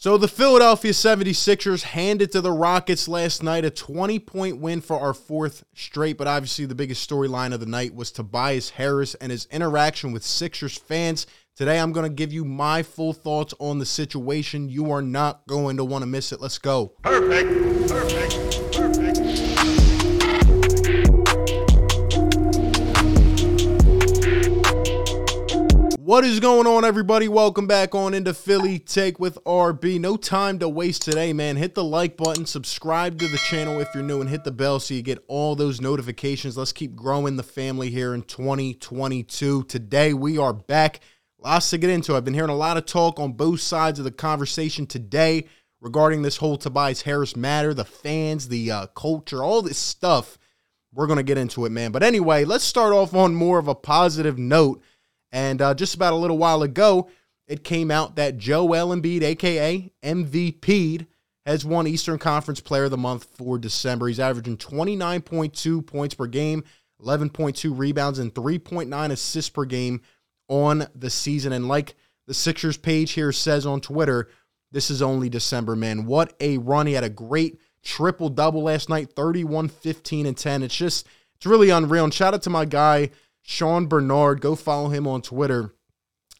So the Philadelphia 76ers handed to the Rockets last night a 20 point win for our fourth straight. But obviously, the biggest storyline of the night was Tobias Harris and his interaction with Sixers fans. Today, I'm going to give you my full thoughts on the situation. You are not going to want to miss it. Let's go. Perfect. Perfect. Perfect. What is going on, everybody? Welcome back on into Philly Take with RB. No time to waste today, man. Hit the like button, subscribe to the channel if you're new, and hit the bell so you get all those notifications. Let's keep growing the family here in 2022. Today, we are back. Lots to get into. I've been hearing a lot of talk on both sides of the conversation today regarding this whole Tobias Harris matter, the fans, the uh, culture, all this stuff. We're going to get into it, man. But anyway, let's start off on more of a positive note. And uh, just about a little while ago, it came out that Joel Embiid, aka MVP'd, has won Eastern Conference Player of the Month for December. He's averaging 29.2 points per game, 11.2 rebounds, and 3.9 assists per game on the season. And like the Sixers page here says on Twitter, this is only December, man. What a run. He had a great triple double last night 31, 15, and 10. It's just, it's really unreal. And shout out to my guy, Sean Bernard. Go follow him on Twitter.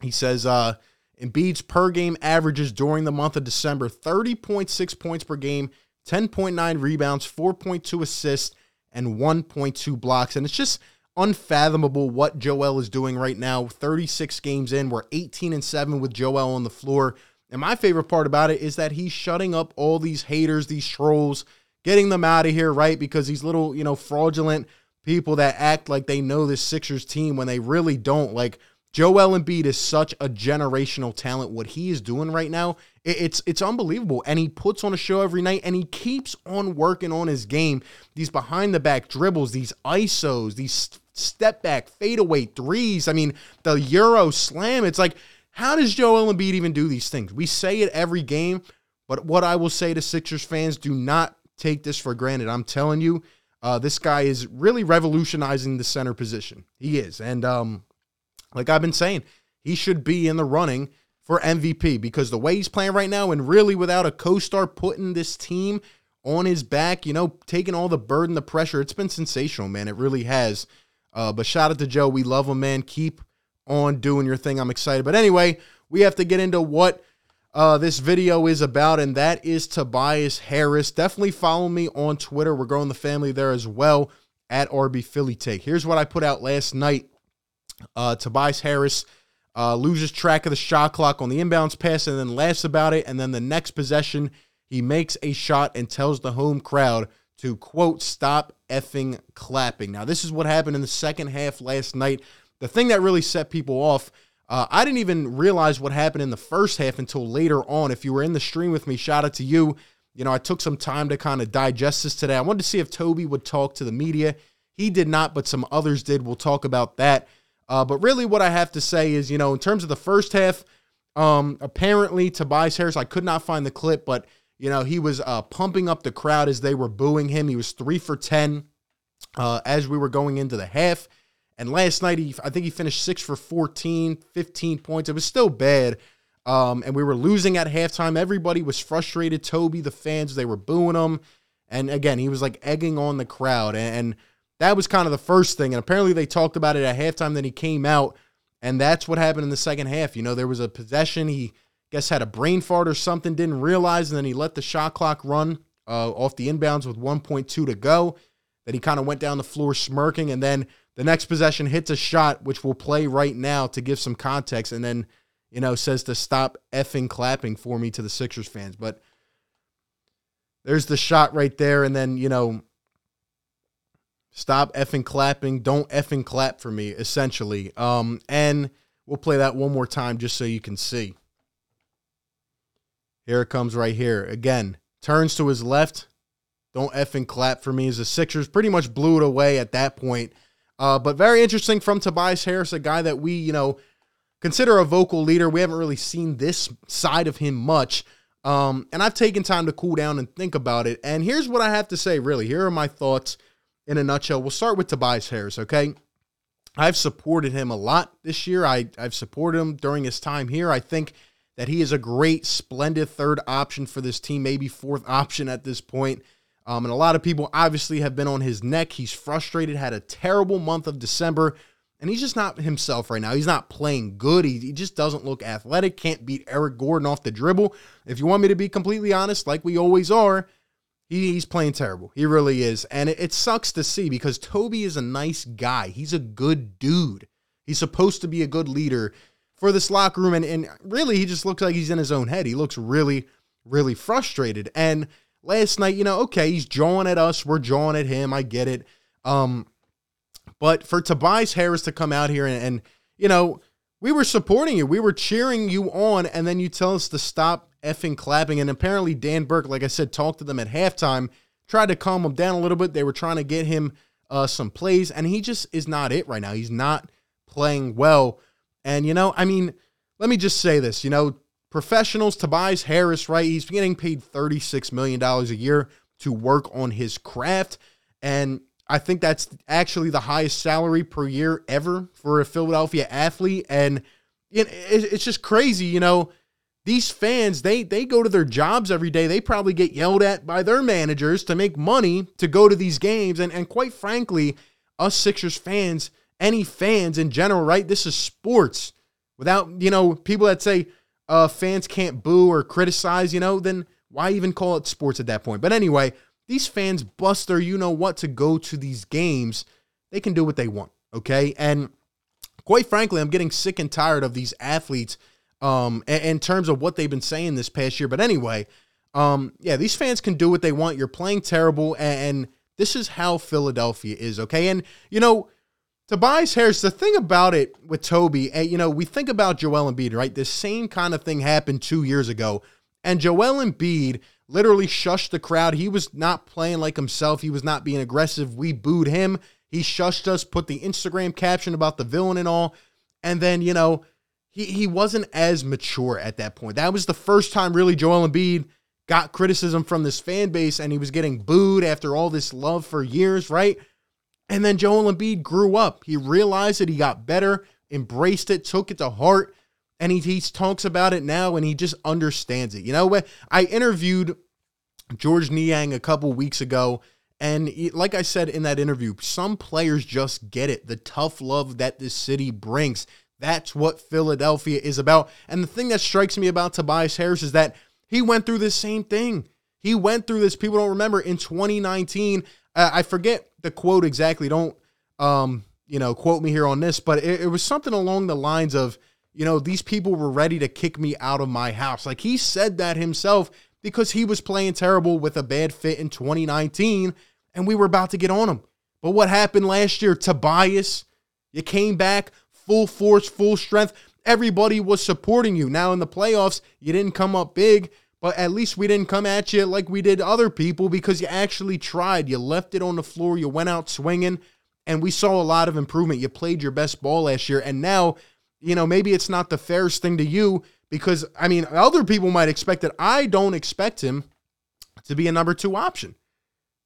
He says, uh, Embiid's per game averages during the month of December 30.6 points per game, 10.9 rebounds, 4.2 assists, and 1.2 blocks. And it's just unfathomable what Joel is doing right now. 36 games in, we're 18 and 7 with Joel on the floor. And my favorite part about it is that he's shutting up all these haters, these trolls, getting them out of here, right? Because these little, you know, fraudulent people that act like they know this Sixers team when they really don't. Like Joel Embiid is such a generational talent. What he is doing right now, it's it's unbelievable. And he puts on a show every night, and he keeps on working on his game. These behind the back dribbles, these isos, these step back fadeaway threes. I mean, the Euro slam. It's like, how does Joel Embiid even do these things? We say it every game, but what I will say to Sixers fans, do not take this for granted. I'm telling you, uh, this guy is really revolutionizing the center position. He is. And um, like I've been saying, he should be in the running for MVP because the way he's playing right now, and really without a co star putting this team on his back, you know, taking all the burden, the pressure, it's been sensational, man. It really has. Uh, but shout out to Joe. We love him, man. Keep on doing your thing. I'm excited. But anyway, we have to get into what uh, this video is about, and that is Tobias Harris. Definitely follow me on Twitter. We're growing the family there as well at RB Philly Take. Here's what I put out last night. Uh, Tobias Harris uh, loses track of the shot clock on the inbounds pass and then laughs about it. And then the next possession, he makes a shot and tells the home crowd to, quote, stop effing clapping. Now, this is what happened in the second half last night. The thing that really set people off uh, I didn't even realize what happened in the first half until later on. If you were in the stream with me, shout out to you. You know, I took some time to kind of digest this today. I wanted to see if Toby would talk to the media. He did not, but some others did. We'll talk about that. Uh, but really, what I have to say is, you know, in terms of the first half, um, apparently Tobias Harris, I could not find the clip, but you know, he was uh, pumping up the crowd as they were booing him. He was three for ten uh, as we were going into the half. And last night, he I think he finished six for 14, 15 points. It was still bad. Um, and we were losing at halftime. Everybody was frustrated. Toby, the fans, they were booing him. And again, he was like egging on the crowd. And, and that was kind of the first thing. And apparently they talked about it at halftime. Then he came out. And that's what happened in the second half. You know, there was a possession. He, guess, had a brain fart or something, didn't realize. And then he let the shot clock run uh, off the inbounds with 1.2 to go. That he kind of went down the floor smirking. And then the next possession hits a shot, which we'll play right now to give some context, and then, you know, says to stop effing clapping for me to the Sixers fans. But there's the shot right there, and then, you know, stop effing clapping. Don't effing clap for me, essentially. Um, and we'll play that one more time just so you can see. Here it comes right here. Again, turns to his left. Don't effing clap for me as the Sixers pretty much blew it away at that point. Uh, but very interesting from Tobias Harris, a guy that we, you know, consider a vocal leader. We haven't really seen this side of him much. Um, and I've taken time to cool down and think about it. And here's what I have to say, really. Here are my thoughts in a nutshell. We'll start with Tobias Harris, okay? I've supported him a lot this year. I, I've supported him during his time here. I think that he is a great, splendid third option for this team, maybe fourth option at this point. Um, and a lot of people obviously have been on his neck. He's frustrated, had a terrible month of December, and he's just not himself right now. He's not playing good. He, he just doesn't look athletic, can't beat Eric Gordon off the dribble. If you want me to be completely honest, like we always are, he, he's playing terrible. He really is. And it, it sucks to see because Toby is a nice guy. He's a good dude. He's supposed to be a good leader for this locker room. And, and really, he just looks like he's in his own head. He looks really, really frustrated. And last night, you know, okay, he's jawing at us. We're jawing at him. I get it. Um, but for Tobias Harris to come out here and, and, you know, we were supporting you. We were cheering you on, and then you tell us to stop effing clapping. And apparently, Dan Burke, like I said, talked to them at halftime, tried to calm him down a little bit. They were trying to get him uh, some plays, and he just is not it right now. He's not playing well. And, you know, I mean, let me just say this, you know, professionals, Tobias Harris, right? He's getting paid $36 million a year to work on his craft. And I think that's actually the highest salary per year ever for a Philadelphia athlete. And it's just crazy, you know. These fans, they they go to their jobs every day. They probably get yelled at by their managers to make money to go to these games. And and quite frankly, us Sixers fans, any fans in general, right? This is sports. Without, you know, people that say, uh, fans can't boo or criticize, you know, then why even call it sports at that point? But anyway, these fans bust their you know what to go to these games. They can do what they want, okay? And quite frankly, I'm getting sick and tired of these athletes um, in terms of what they've been saying this past year. But anyway, um, yeah, these fans can do what they want. You're playing terrible, and this is how Philadelphia is, okay? And, you know, Tobias Harris, the thing about it with Toby, eh, you know, we think about Joel Embiid, right? This same kind of thing happened two years ago. And Joel Embiid literally shushed the crowd. He was not playing like himself. He was not being aggressive. We booed him. He shushed us, put the Instagram caption about the villain and all. And then, you know, he, he wasn't as mature at that point. That was the first time really Joel Embiid got criticism from this fan base and he was getting booed after all this love for years, right? And then Joel Embiid grew up. He realized that he got better, embraced it, took it to heart, and he, he talks about it now and he just understands it. You know, I interviewed George Niang a couple weeks ago, and like I said in that interview, some players just get it. The tough love that this city brings. That's what Philadelphia is about. And the thing that strikes me about Tobias Harris is that he went through the same thing. He went through this. People don't remember in 2019. Uh, I forget the quote exactly. Don't um, you know quote me here on this, but it, it was something along the lines of, you know, these people were ready to kick me out of my house. Like he said that himself because he was playing terrible with a bad fit in 2019, and we were about to get on him. But what happened last year? Tobias, you came back full force, full strength. Everybody was supporting you. Now in the playoffs, you didn't come up big, but at least we didn't come at you like we did other people because you actually tried. You left it on the floor. You went out swinging, and we saw a lot of improvement. You played your best ball last year, and now, you know, maybe it's not the fairest thing to you because, I mean, other people might expect it. I don't expect him to be a number two option.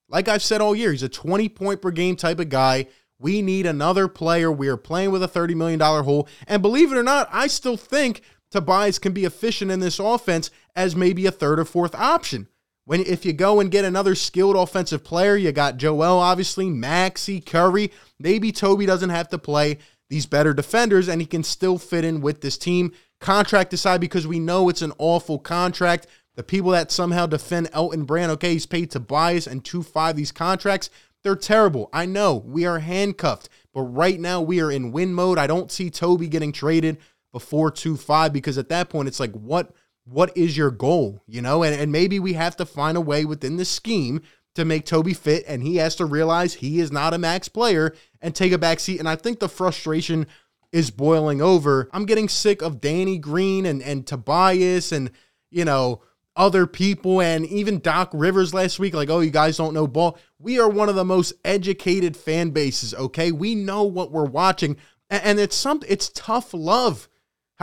Like I've said all year, he's a 20 point per game type of guy. We need another player. We are playing with a $30 million hole. And believe it or not, I still think Tobias can be efficient in this offense as maybe a third or fourth option. When if you go and get another skilled offensive player, you got Joel, obviously, Maxey, Curry. Maybe Toby doesn't have to play these better defenders and he can still fit in with this team. Contract aside, because we know it's an awful contract. The people that somehow defend Elton Brand, okay, he's paid Tobias and 2 5 these contracts. They're terrible. I know we are handcuffed, but right now we are in win mode. I don't see Toby getting traded before 2-5 because at that point it's like what what is your goal, you know? And and maybe we have to find a way within the scheme to make Toby fit and he has to realize he is not a max player and take a back seat and I think the frustration is boiling over. I'm getting sick of Danny Green and and Tobias and you know other people and even Doc Rivers last week, like, oh, you guys don't know ball. We are one of the most educated fan bases, okay? We know what we're watching. And it's some it's tough love.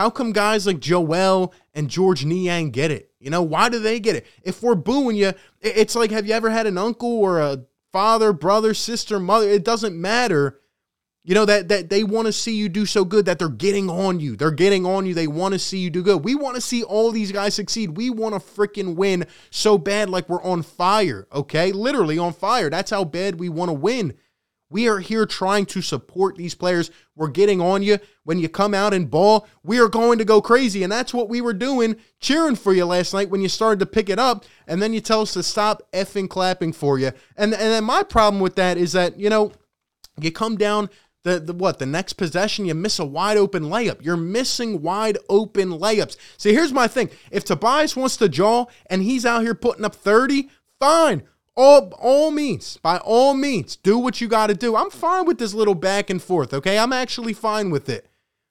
How come guys like Joel and George Niang get it? You know, why do they get it? If we're booing you, it's like, have you ever had an uncle or a father, brother, sister, mother? It doesn't matter. You know that that they want to see you do so good that they're getting on you. They're getting on you. They want to see you do good. We want to see all these guys succeed. We want to freaking win so bad like we're on fire, okay? Literally on fire. That's how bad we want to win. We are here trying to support these players. We're getting on you. When you come out and ball, we are going to go crazy. And that's what we were doing, cheering for you last night when you started to pick it up. And then you tell us to stop effing clapping for you. And, and then my problem with that is that, you know, you come down the, the what the next possession you miss a wide open layup you're missing wide open layups see here's my thing if tobias wants to jaw and he's out here putting up 30 fine all all means. By all means do what you got to do. I'm fine with this little back and forth okay? I'm actually fine with it.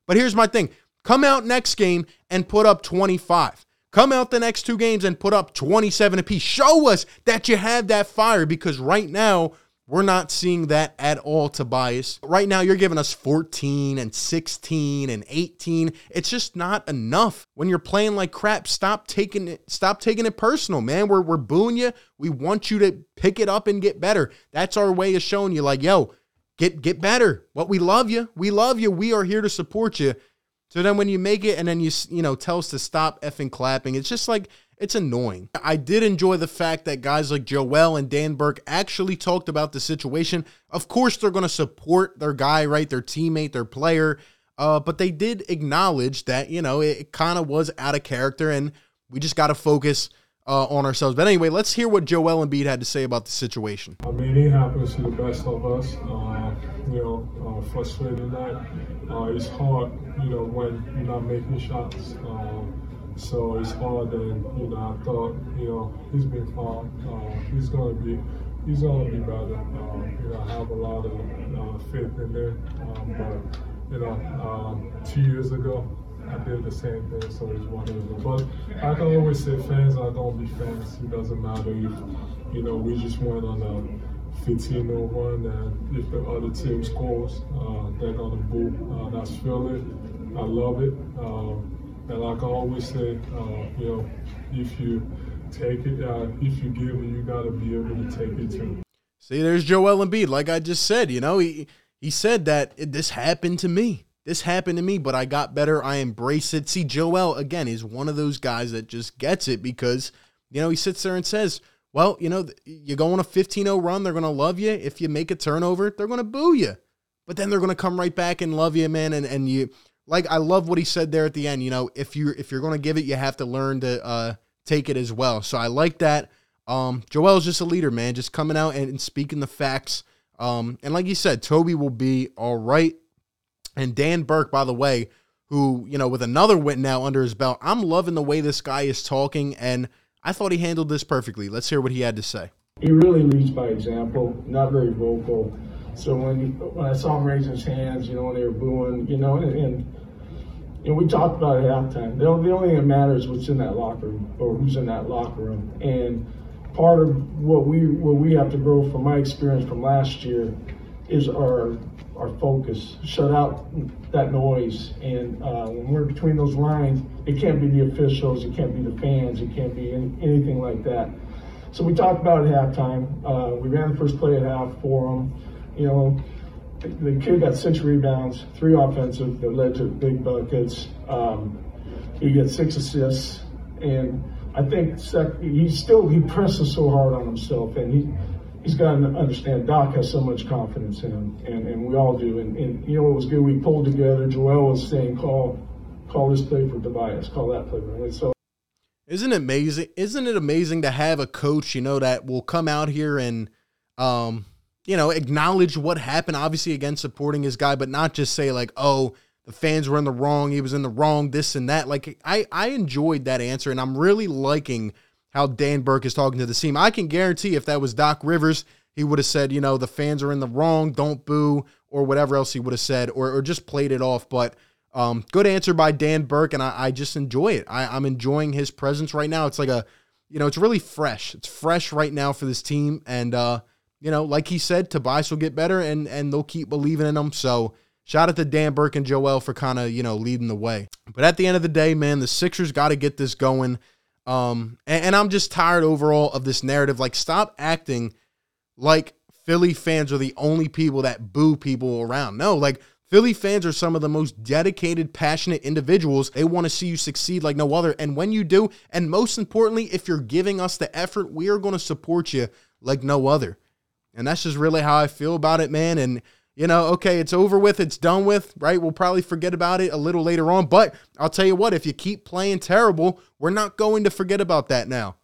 But here's my thing. Come out next game and put up 25 come out the next two games and put up 27 apiece. Show us that you have that fire because right now we're not seeing that at all, Tobias. Right now, you're giving us 14 and 16 and 18. It's just not enough. When you're playing like crap, stop taking it, stop taking it personal, man. We're, we're booing you. We want you to pick it up and get better. That's our way of showing you, like, yo, get get better. What we love you. We love you. We are here to support you. So then when you make it and then you you know tell us to stop effing clapping, it's just like it's annoying. I did enjoy the fact that guys like Joel and Dan Burke actually talked about the situation. Of course, they're going to support their guy, right? Their teammate, their player. Uh, but they did acknowledge that, you know, it, kind of was out of character and we just got to focus uh, on ourselves. But anyway, let's hear what Joel Embiid had to say about the situation. I mean, it happens to the best of us. Uh, you know, uh, frustrating night. Uh, it's hard, you know, when you're not making shots. Um, so it's hard and you know I thought you know he's been fine. Uh, he's gonna be he's gonna be better. Uh, you know I have a lot of uh, faith in there. Um, but you know um, two years ago I did the same thing, so it's one of them. But I can always say fans are gonna be fans. It doesn't matter if you know we just went on a 15 run and if the other team scores, uh, they're gonna boo. Uh, that's Philly. I love it. Um, and like I always say, uh, you know, if you take it, uh, if you give it, you got to be able to take it too. See, there's Joel Embiid. Like I just said, you know, he he said that it, this happened to me. This happened to me, but I got better. I embrace it. See, Joel again is one of those guys that just gets it because you know he sits there and says, "Well, you know, you go on a 15-0 run, they're gonna love you. If you make a turnover, they're gonna boo you, but then they're gonna come right back and love you, man. And and you like I love what he said there at the end. You know, if you if you're going to give it, you have to learn to uh, take it as well. So I like that. Um, Joel's just a leader, man, just coming out and, and speaking the facts. Um, and like you said, Toby will be all right. And Dan Burke, by the way, who you know with another win now under his belt, I'm loving the way this guy is talking, and I thought he handled this perfectly. Let's hear what he had to say. He really leads by example, not very vocal. So when when I saw him raise his hands, you know, when they were booing, you know, and, and and we talked about it at halftime. The, only thing that matters is what's in that locker room or who's in that locker room. And part of what we what we have to grow from my experience from last year is our our focus. Shut out that noise. And uh, when we're between those lines, it can't be the officials, it can't be the fans, it can't be any, anything like that. So we talked about it at halftime. Uh, we ran the first play at half for them. You know, the kid got six rebounds, three offensive that led to big buckets. Um, he got six assists, and I think he still he presses so hard on himself, and he he's got to understand Doc has so much confidence in him, and, and we all do. And, and you know it was good. We pulled together. Joel was saying, "Call, call this play for Tobias. Call that play for." so. Isn't it amazing? Isn't it amazing to have a coach, you know, that will come out here and um, you know, acknowledge what happened, obviously, again, supporting his guy, but not just say, like, oh, the fans were in the wrong, he was in the wrong, this and that. Like, I, I enjoyed that answer, and I'm really liking how Dan Burke is talking to the team. I can guarantee if that was Doc Rivers, he would have said, you know, the fans are in the wrong, don't boo, or whatever else he would have said, or, or just played it off. But um, good answer by Dan Burke, and I, I just enjoy it. I, I'm enjoying his presence right now. It's like a, you know, it's really fresh. It's fresh right now for this team, and uh, you know, like he said, Tobias will get better and and they'll keep believing in him. So shout out to Dan Burke and Joel for kind of, you know, leading the way. But at the end of the day, man, the Sixers got to get this going. Um, and, and I'm just tired overall of this narrative. Like, stop acting like Philly fans are the only people that boo people around. No, like Philly fans are some of the most dedicated, passionate individuals. They want to see you succeed like no other. And when you do, and most importantly, if you're giving us the effort, we are going to support you like no other. And that's just really how I feel about it, man. And, you know, okay, it's over with, it's done with, right? We'll probably forget about it a little later on. But I'll tell you what, if you keep playing terrible, we're not going to forget about that now.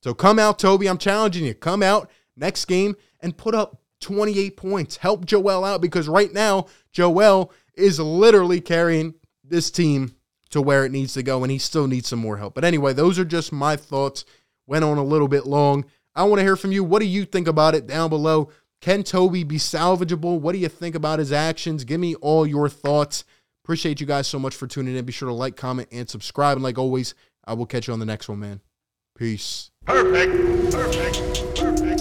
So come out, Toby. I'm challenging you. Come out next game and put up 28 points. Help Joel out because right now, Joel is literally carrying this team to where it needs to go, and he still needs some more help. But anyway, those are just my thoughts. Went on a little bit long. I want to hear from you. What do you think about it down below? Can Toby be salvageable? What do you think about his actions? Give me all your thoughts. Appreciate you guys so much for tuning in. Be sure to like, comment, and subscribe. And like always, I will catch you on the next one, man. Peace. Perfect. Perfect. Perfect.